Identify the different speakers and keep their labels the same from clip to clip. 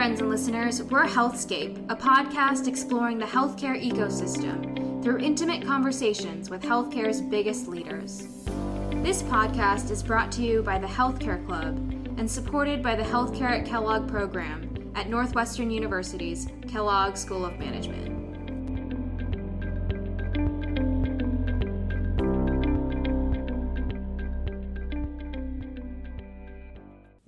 Speaker 1: friends and listeners. We're Healthscape, a podcast exploring the healthcare ecosystem through intimate conversations with healthcare's biggest leaders. This podcast is brought to you by the Healthcare Club and supported by the Healthcare at Kellogg program at Northwestern University's Kellogg School of Management.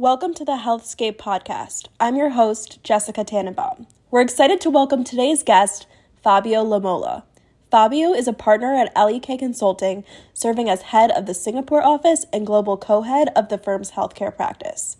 Speaker 2: Welcome to the Healthscape podcast. I'm your host, Jessica Tannenbaum. We're excited to welcome today's guest, Fabio La Mola. Fabio is a partner at LEK Consulting, serving as head of the Singapore office and global co head of the firm's healthcare practice.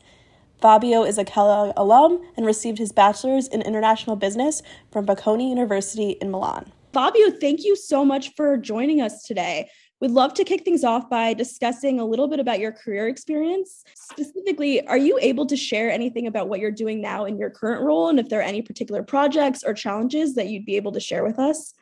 Speaker 2: Fabio is a Kellogg alum and received his bachelor's in international business from Bocconi University in Milan. Fabio, thank you so much for joining us today. We'd love to kick things off by discussing a little bit about your career experience. Specifically, are you able to share anything about what you're doing now in your current role and if there are any particular projects or challenges that you'd be able to share with us?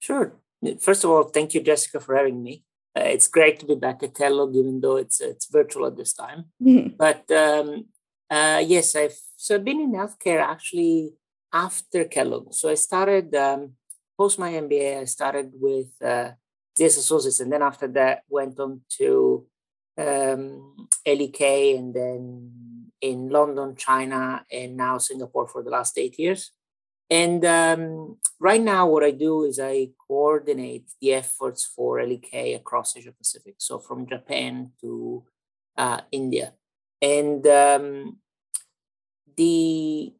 Speaker 3: Sure. First of all, thank you, Jessica, for having me. Uh, it's great to be back at Kellogg, even though it's it's virtual at this time. Mm-hmm. But um, uh, yes, I've so I've been in healthcare actually after Kellogg. So I started um, post my MBA. I started with uh, ZS Associates, and then after that went on to um, LEK, and then in London, China, and now Singapore for the last eight years. And um, right now, what I do is I coordinate the efforts for LEK across Asia Pacific, so from Japan to uh, India. And um, the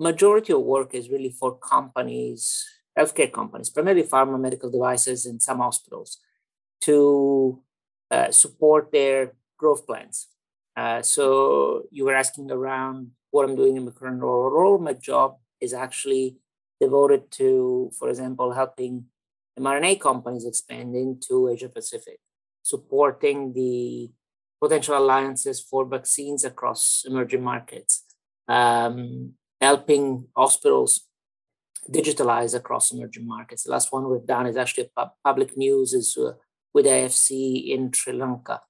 Speaker 3: majority of work is really for companies healthcare companies, primarily pharma, medical devices, and some hospitals, to uh, support their growth plans. Uh, so you were asking around what I'm doing in my current role. My job is actually devoted to, for example, helping mRNA companies expand into Asia Pacific, supporting the potential alliances for vaccines across emerging markets, um, helping hospitals digitalize across emerging markets. The last one we've done is actually public news is uh, with AFC in Sri Lanka.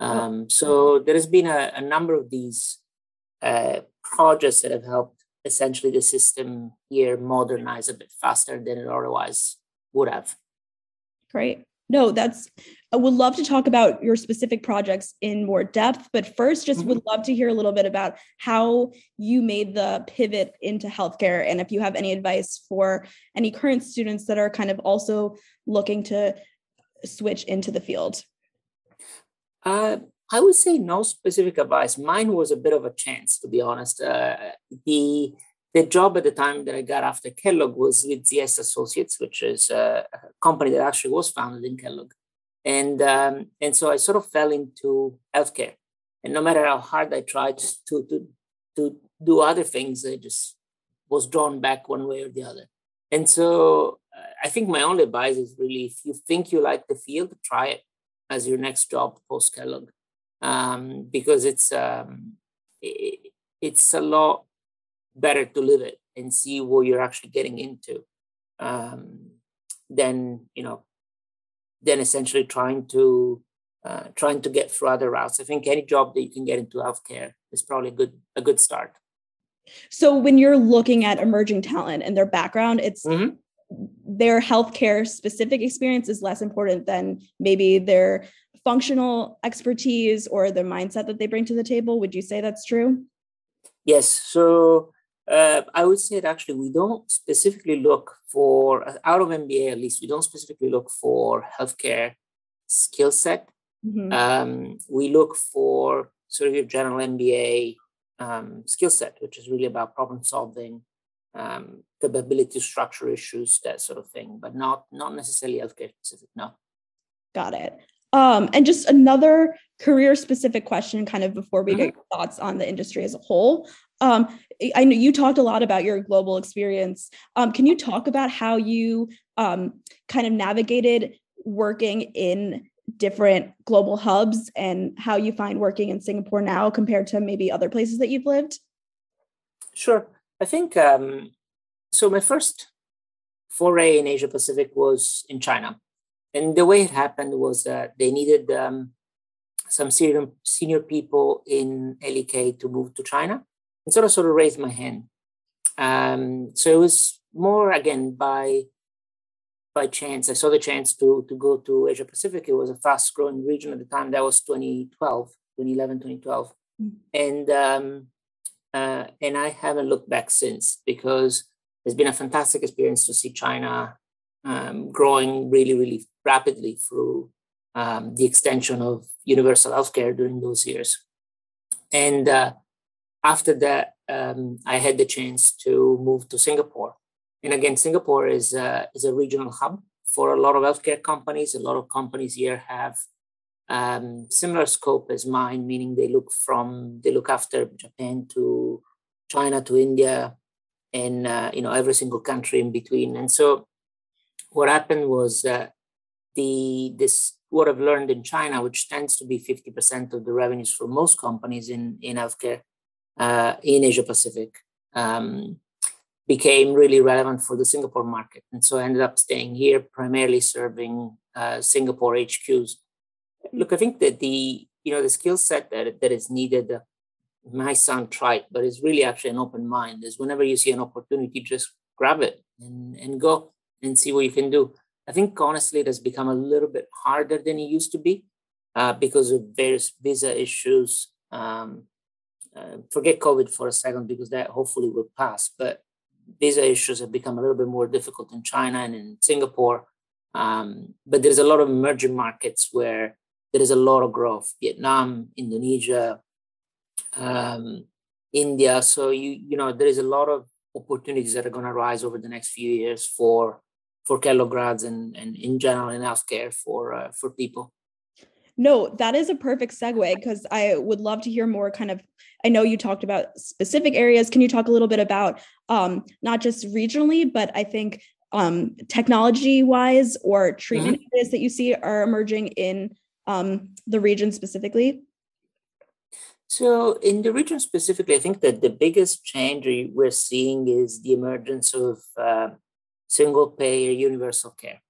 Speaker 3: Oh. Um, so there has been a, a number of these uh, projects that have helped essentially the system here modernize a bit faster than it otherwise would have.
Speaker 2: Great. No, that's I would love to talk about your specific projects in more depth, but first, just mm-hmm. would love to hear a little bit about how you made the pivot into healthcare and if you have any advice for any current students that are kind of also looking to switch into the field.
Speaker 3: Uh, I would say no specific advice. Mine was a bit of a chance, to be honest. Uh, the the job at the time that I got after Kellogg was with ZS Associates, which is a company that actually was founded in Kellogg and um, and so I sort of fell into healthcare. And no matter how hard I tried to to to do other things, I just was drawn back one way or the other. And so uh, I think my only advice is really if you think you like the field, try it as your next job post Kellogg, um, because it's um, it, it's a lot better to live it and see what you're actually getting into um, than you know then essentially trying to uh, trying to get through other routes. I think any job that you can get into healthcare is probably a good a good start.
Speaker 2: So when you're looking at emerging talent and their background, it's mm-hmm. their healthcare specific experience is less important than maybe their functional expertise or the mindset that they bring to the table. Would you say that's true?
Speaker 3: Yes. So uh, I would say that actually we don't specifically look for, out of MBA at least, we don't specifically look for healthcare skill set. Mm-hmm. Um, we look for sort of your general MBA um, skill set, which is really about problem solving, um, capability to structure issues, that sort of thing, but not not necessarily healthcare specific. No.
Speaker 2: Got it. Um, and just another career specific question, kind of before we mm-hmm. get your thoughts on the industry as a whole. Um, I know you talked a lot about your global experience. Um, can you talk about how you um, kind of navigated working in different global hubs and how you find working in Singapore now compared to maybe other places that you've lived?
Speaker 3: Sure. I think um, so. My first foray in Asia Pacific was in China. And the way it happened was that they needed um, some senior, senior people in LEK to move to China and sort of sort of raised my hand. um, so it was more again by by chance. I saw the chance to to go to Asia Pacific. It was a fast growing region at the time. That was 2012, 2011, 2012, mm-hmm. and um, uh, and I haven't looked back since because it's been a fantastic experience to see China um, growing really, really rapidly through um, the extension of universal healthcare during those years. And uh, after that, um, I had the chance to move to Singapore. And again, Singapore is, uh, is a regional hub for a lot of healthcare companies. A lot of companies here have um, similar scope as mine, meaning they look from they look after Japan to China to India, and uh, you know every single country in between. And so, what happened was the this what I've learned in China, which tends to be 50% of the revenues for most companies in, in healthcare uh, in Asia Pacific, um, became really relevant for the Singapore market. And so I ended up staying here, primarily serving uh, Singapore HQs. Look, I think that the you know the skill set that, that is needed uh, might sound trite, but it's really actually an open mind. Is whenever you see an opportunity, just grab it and, and go and see what you can do. I think honestly it has become a little bit harder than it used to be uh, because of various visa issues. Um, uh, forget COVID for a second because that hopefully will pass. But visa issues have become a little bit more difficult in China and in Singapore. Um, but there's a lot of emerging markets where there is a lot of growth: Vietnam, Indonesia, um, India. So you you know there is a lot of opportunities that are going to rise over the next few years for for Kellogg grads and, and in general in healthcare for uh, for people.
Speaker 2: No, that is a perfect segue because I would love to hear more kind of I know you talked about specific areas. Can you talk a little bit about um, not just regionally, but I think um, technology wise or treatment mm-hmm. areas that you see are emerging in um, the region specifically?
Speaker 3: So, in the region specifically, I think that the biggest change we're seeing is the emergence of uh, single payer universal care.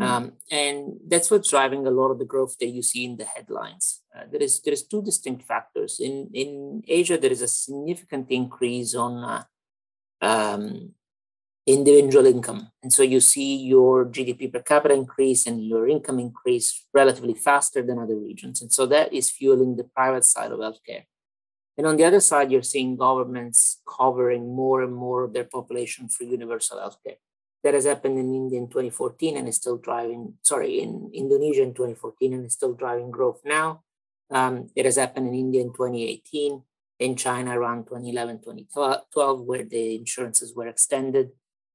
Speaker 3: Mm-hmm. Um, and that's what's driving a lot of the growth that you see in the headlines. Uh, there is there is two distinct factors. In in Asia, there is a significant increase on uh, um, individual income, and so you see your GDP per capita increase and your income increase relatively faster than other regions, and so that is fueling the private side of healthcare. And on the other side, you're seeing governments covering more and more of their population for universal healthcare that has happened in India in 2014 and is still driving, sorry, in Indonesia in 2014 and is still driving growth now. Um, it has happened in India in 2018, in China around 2011, 2012, where the insurances were extended,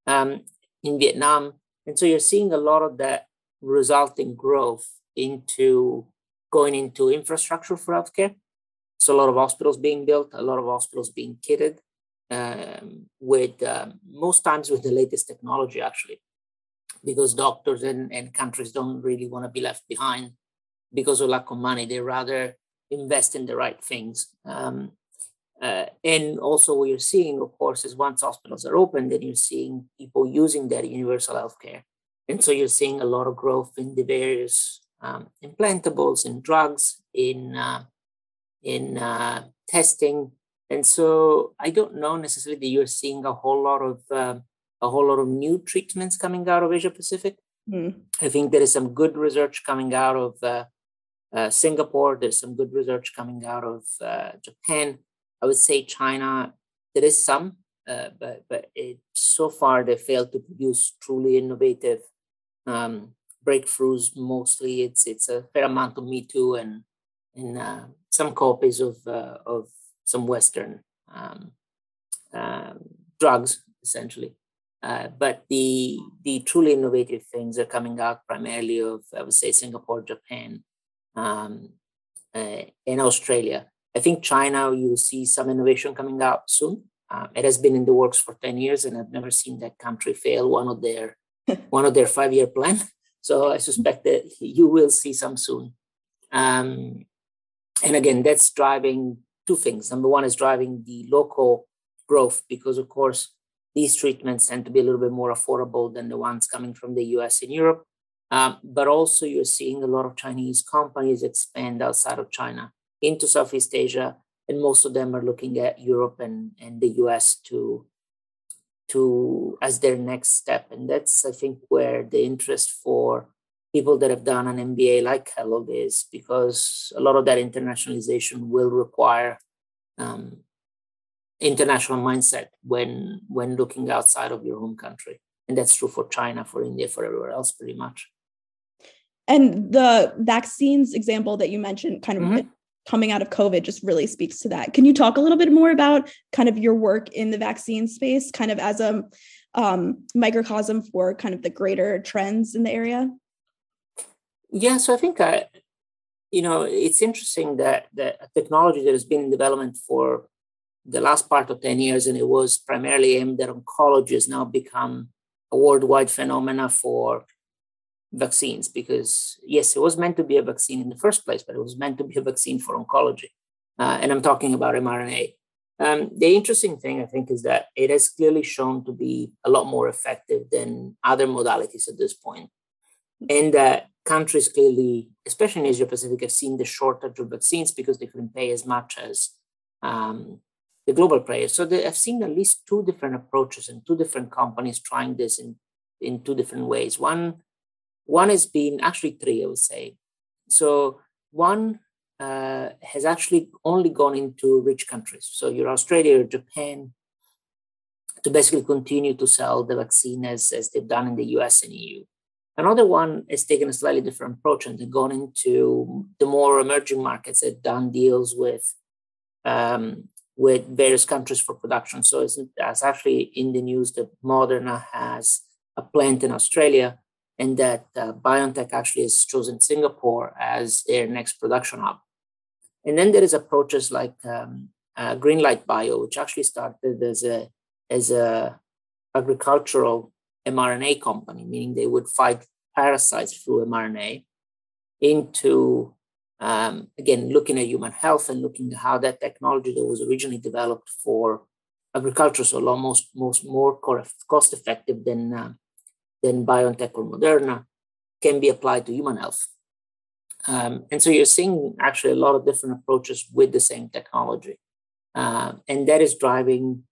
Speaker 3: um, in Vietnam. And so you're seeing a lot of that resulting growth into going into infrastructure for healthcare. So a lot of hospitals being built, a lot of hospitals being kitted, um, with um, most times with the latest technology actually because doctors and, and countries don't really want to be left behind because of lack of money. They rather invest in the right things. Um, uh, and also what you're seeing of course is once hospitals are open then you're seeing people using that universal healthcare. And so you're seeing a lot of growth in the various um, implantables in drugs in uh, in uh, testing and so I don't know necessarily that you're seeing a whole lot of um, a whole lot of new treatments coming out of Asia Pacific. Mm. I think there is some good research coming out of uh, uh, Singapore. There's some good research coming out of uh, Japan. I would say China. There is some, uh, but but it, so far they failed to produce truly innovative um, breakthroughs. Mostly, it's it's a fair amount of Me Too and and uh, some copies of uh, of some Western um, um, drugs, essentially. Uh, but the the truly innovative things are coming out primarily of I would say Singapore, Japan, um, uh, and Australia. I think China you see some innovation coming out soon. Uh, it has been in the works for ten years, and I've never seen that country fail one of their one of their five year plan. So I suspect that you will see some soon. Um, and again, that's driving two things. Number one is driving the local growth because, of course, these treatments tend to be a little bit more affordable than the ones coming from the US and Europe. Um, but also, you're seeing a lot of Chinese companies expand outside of China into Southeast Asia, and most of them are looking at Europe and, and the US to, to as their next step. And that's, I think, where the interest for people that have done an MBA like Kellogg is, because a lot of that internationalization will require um, international mindset when when looking outside of your home country. And that's true for China, for India, for everywhere else, pretty much.
Speaker 2: And the vaccines example that you mentioned, kind of mm-hmm. coming out of COVID, just really speaks to that. Can you talk a little bit more about kind of your work in the vaccine space, kind of as a um, microcosm for kind of the greater trends in the area?
Speaker 3: Yeah, so I think I, you know, it's interesting that that technology that has been in development for the last part of 10 years, and it was primarily aimed at oncology, has now become a worldwide phenomena for vaccines because yes it was meant to be a vaccine in the first place but it was meant to be a vaccine for oncology uh, and i'm talking about mrna. Um, the interesting thing i think is that it has clearly shown to be a lot more effective than other modalities at this point and that countries clearly especially in asia pacific have seen the shortage of vaccines because they couldn't pay as much as um, the global players so they have seen at least two different approaches and two different companies trying this in in two different ways one one has been actually three, I would say. So one uh, has actually only gone into rich countries. So you're Australia or Japan to basically continue to sell the vaccine as, as they've done in the US and EU. Another one has taken a slightly different approach and gone into the more emerging markets that done deals with um, with various countries for production. So it's, it's actually in the news that Moderna has a plant in Australia and that uh, BioNTech actually has chosen Singapore as their next production hub. And then there is approaches like um, uh, Greenlight Bio, which actually started as a as a agricultural mRNA company, meaning they would fight parasites through mRNA into um, again looking at human health and looking at how that technology that was originally developed for agriculture, so almost most more cost effective than uh, than BioNTech or Moderna can be applied to human health. Um, and so you're seeing actually a lot of different approaches with the same technology. Uh, and that is driving,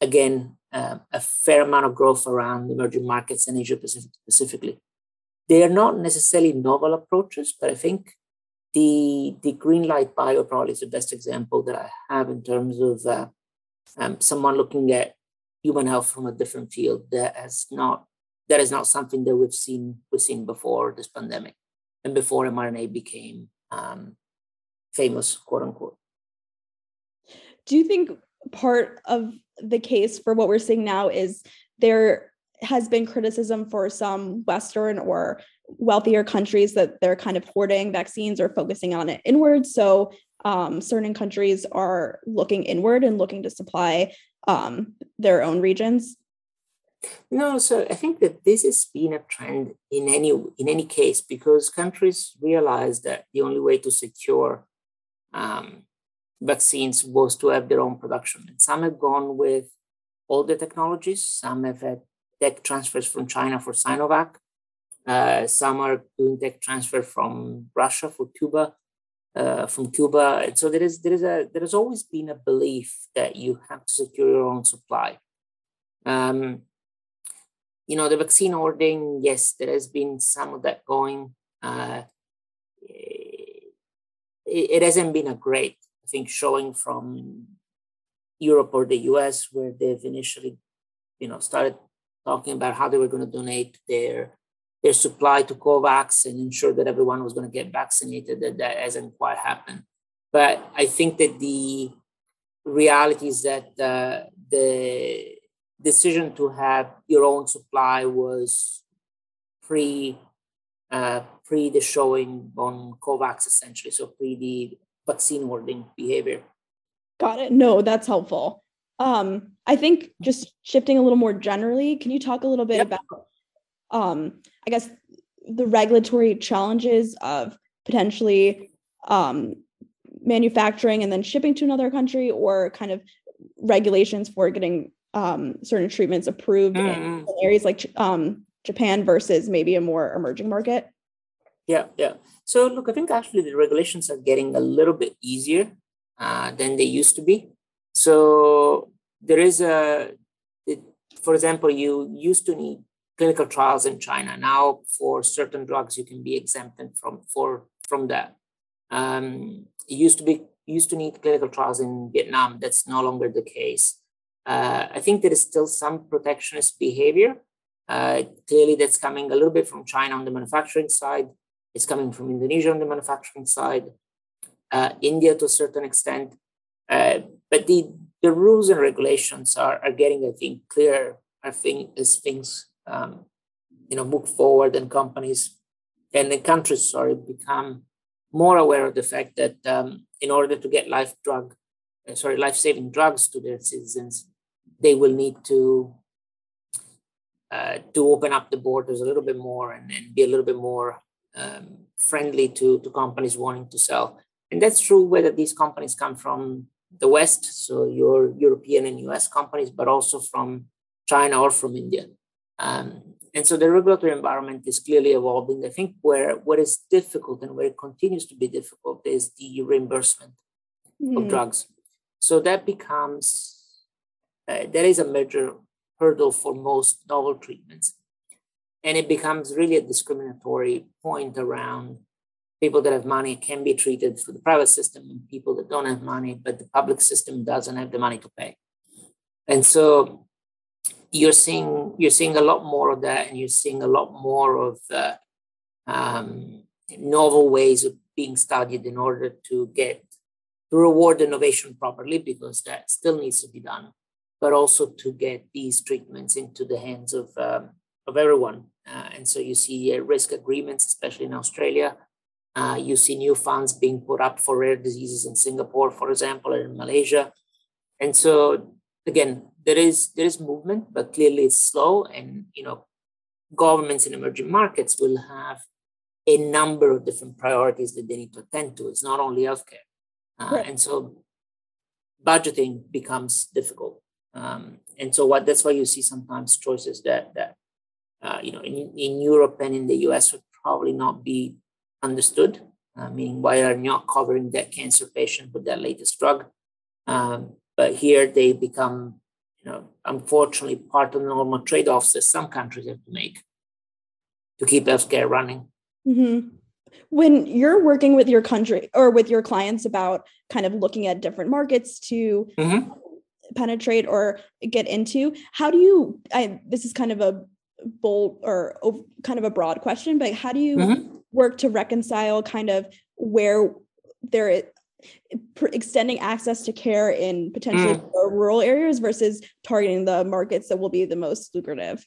Speaker 3: again, uh, a fair amount of growth around emerging markets and Asia Pacific specifically. They are not necessarily novel approaches, but I think the, the Greenlight Bio probably is the best example that I have in terms of uh, um, someone looking at human health from a different field that has not that is not something that we've seen we've seen before this pandemic and before mRNA became um, famous, quote unquote.
Speaker 2: Do you think part of the case for what we're seeing now is there has been criticism for some Western or wealthier countries that they're kind of hoarding vaccines or focusing on it inward. So um, certain countries are looking inward and looking to supply um, their own regions?
Speaker 3: No, so I think that this has been a trend in any in any case because countries realize that the only way to secure um, vaccines was to have their own production. And some have gone with all the technologies. Some have had tech transfers from China for Sinovac. Uh, some are doing tech transfer from Russia for Cuba uh, from Cuba. And so there is there is a there has always been a belief that you have to secure your own supply. Um, you know, the vaccine ordering, yes, there has been some of that going. Uh, it, it hasn't been a great, I think, showing from Europe or the US, where they've initially, you know, started talking about how they were going to donate their their supply to COVAX and ensure that everyone was going to get vaccinated. That that hasn't quite happened. But I think that the reality is that uh, the decision to have your own supply was pre uh, pre the showing on COVAX essentially, so pre the vaccine hoarding behavior.
Speaker 2: Got it. No, that's helpful. Um, I think just shifting a little more generally, can you talk a little bit yep. about um, I guess the regulatory challenges of potentially um, manufacturing and then shipping to another country or kind of regulations for getting um, certain treatments approved mm-hmm. in areas like um, Japan versus maybe a more emerging market?
Speaker 3: Yeah, yeah. So look, I think actually the regulations are getting a little bit easier uh, than they used to be. So there is a for example, you used to need clinical trials in China. Now, for certain drugs, you can be exempted from for from that. Um, it used to be used to need clinical trials in Vietnam. That's no longer the case. Uh, I think there is still some protectionist behavior. Uh, clearly, that's coming a little bit from China on the manufacturing side. It's coming from Indonesia on the manufacturing side, uh, India to a certain extent. Uh, but the, the rules and regulations are, are getting, I think, clearer. I think as things um, you know move forward and companies and the countries, sorry, become more aware of the fact that um, in order to get life drug, uh, sorry, life-saving drugs to their citizens, they will need to uh, to open up the borders a little bit more and, and be a little bit more um, friendly to, to companies wanting to sell. And that's true whether these companies come from the West, so your European and US companies, but also from China or from India. Um, and so the regulatory environment is clearly evolving. I think where what is difficult and where it continues to be difficult is the reimbursement mm. of hmm. drugs. So that becomes uh, that is a major hurdle for most novel treatments, and it becomes really a discriminatory point around people that have money can be treated through the private system, and people that don't have money but the public system doesn't have the money to pay. And so you're seeing you're seeing a lot more of that, and you're seeing a lot more of uh, um, novel ways of being studied in order to get to reward innovation properly, because that still needs to be done, but also to get these treatments into the hands of um, of everyone. Uh, and so you see uh, risk agreements, especially in Australia. Uh, you see new funds being put up for rare diseases in Singapore, for example, and in Malaysia. And so again, there is there is movement, but clearly it's slow. And you know, governments in emerging markets will have a number of different priorities that they need to attend to. It's not only healthcare, uh, right. and so budgeting becomes difficult. Um, and so what that's why you see sometimes choices that that uh, you know in, in Europe and in the US would probably not be understood. Uh, meaning why are you not covering that cancer patient with that latest drug? Um, but here they become, you know, unfortunately part of the normal trade-offs that some countries have to make to keep healthcare running.
Speaker 2: Mm-hmm. When you're working with your country or with your clients about kind of looking at different markets to mm-hmm. penetrate or get into, how do you? I this is kind of a bold or kind of a broad question, but how do you mm-hmm. work to reconcile kind of where there extending access to care in potentially mm. rural areas versus targeting the markets that will be the most lucrative?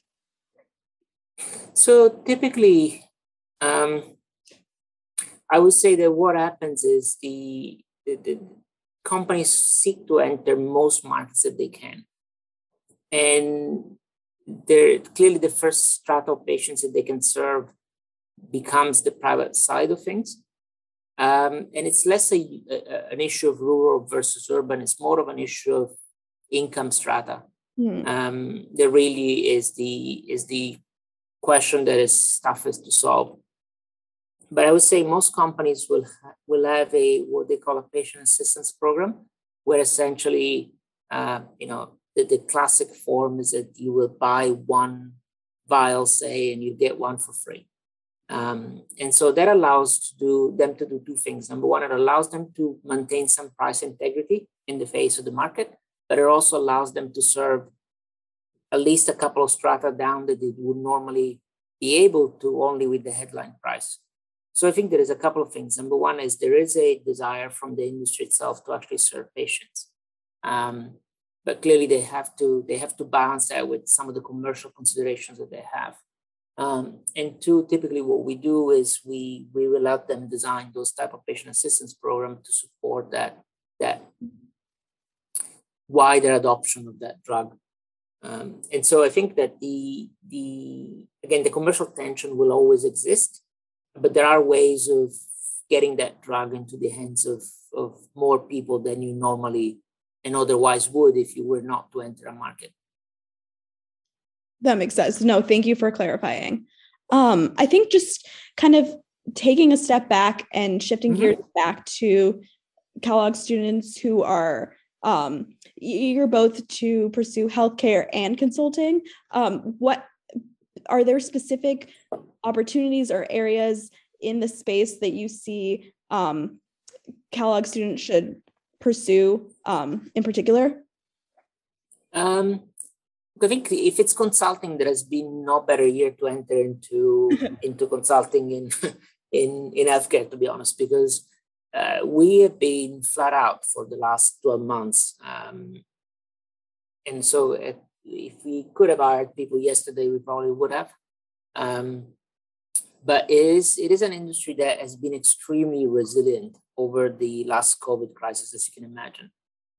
Speaker 3: So typically, um, I would say that what happens is the, the, the companies seek to enter most markets that they can. And they're clearly the first strata of patients that they can serve becomes the private side of things. Um, and it's less a, a, an issue of rural versus urban, it's more of an issue of income strata. Mm. Um, there really is the is the question that is toughest to solve. But I would say most companies will ha- will have a what they call a patient assistance program, where essentially, uh, you know, the, the classic form is that you will buy one vial, say, and you get one for free. Um, and so that allows to do, them to do two things. Number one, it allows them to maintain some price integrity in the face of the market, but it also allows them to serve at least a couple of strata down that they would normally be able to only with the headline price. So I think there is a couple of things. Number one is there is a desire from the industry itself to actually serve patients. Um, but clearly they have to they have to balance that with some of the commercial considerations that they have. Um, and two, typically what we do is we we will help them design those type of patient assistance program to support that that wider adoption of that drug. Um, and so I think that the the again the commercial tension will always exist, but there are ways of getting that drug into the hands of, of more people than you normally and otherwise would if you were not to enter a market.
Speaker 2: That makes sense. No, thank you for clarifying. Um, I think just kind of taking a step back and shifting mm-hmm. gears back to Kellogg students who are um, you're both to pursue healthcare and consulting. Um, what are there specific opportunities or areas in the space that you see um, Kellogg students should pursue um, in particular?
Speaker 3: Um, I think if it's consulting, there has been no better year to enter into into consulting in in in healthcare, to be honest, because uh, we have been flat out for the last 12 months. Um, and so if, if, we could have hired people yesterday, we probably would have. Um, but it is, it is an industry that has been extremely resilient over the last COVID crisis, as you can imagine.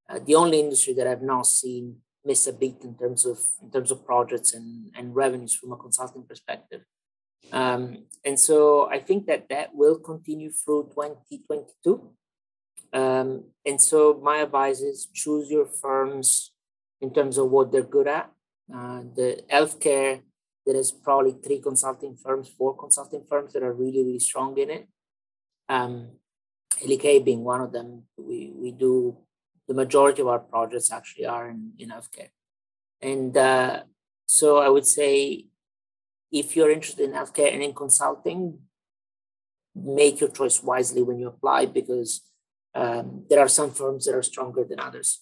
Speaker 3: Uh, the only industry that I've not seen miss a beat in terms of in terms of projects and, and revenues from a consulting perspective. Um, and so I think that that will continue through 2022. Um, and so my advice is choose your firms in terms of what they're good at. Uh, the healthcare, there is probably three consulting firms, four consulting firms that are really, really strong in it. Um, LEK being one of them. We, we do the majority of our projects actually are in, in healthcare. And uh, so I would say if you're interested in healthcare and in consulting, make your choice wisely when you apply because um, there are some firms that are stronger than others.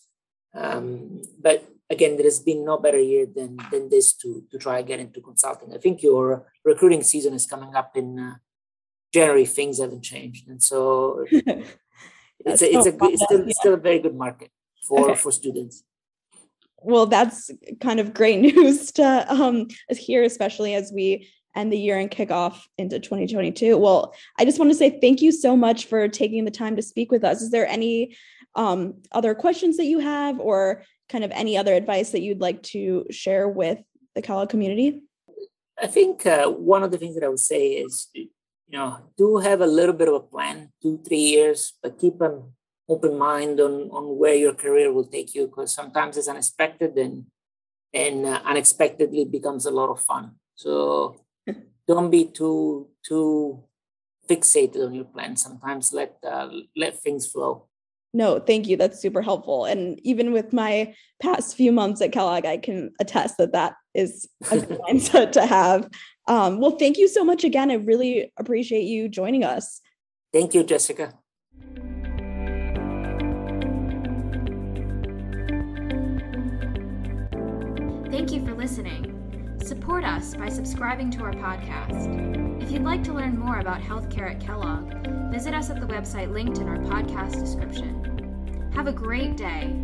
Speaker 3: Um, but again, there has been no better year than, than this to, to try get into consulting. I think your recruiting season is coming up in uh, January. Things haven't changed. And so it's, a, it's, a, it's, still, it's still a very good market for, okay. for students
Speaker 2: well, that's kind of great news to um, hear, especially as we end the year and kick off into 2022. Well, I just want to say thank you so much for taking the time to speak with us. Is there any um, other questions that you have, or kind of any other advice that you'd like to share with the Kellogg community?
Speaker 3: I think uh, one of the things that I would say is, you know, do have a little bit of a plan, two, three years, but keep an open mind on on where your career will take you because sometimes it's unexpected and and uh, unexpectedly becomes a lot of fun. So don't be too too fixated on your plan. Sometimes let uh, let things flow.
Speaker 2: No thank you. That's super helpful. And even with my past few months at kellogg i can attest that that is a good mindset to have um, well thank you so much again i really appreciate you joining us
Speaker 3: thank you jessica
Speaker 1: Thank you for listening. Support us by subscribing to our podcast. If you'd like to learn more about healthcare at Kellogg, visit us at the website linked in our podcast description. Have a great day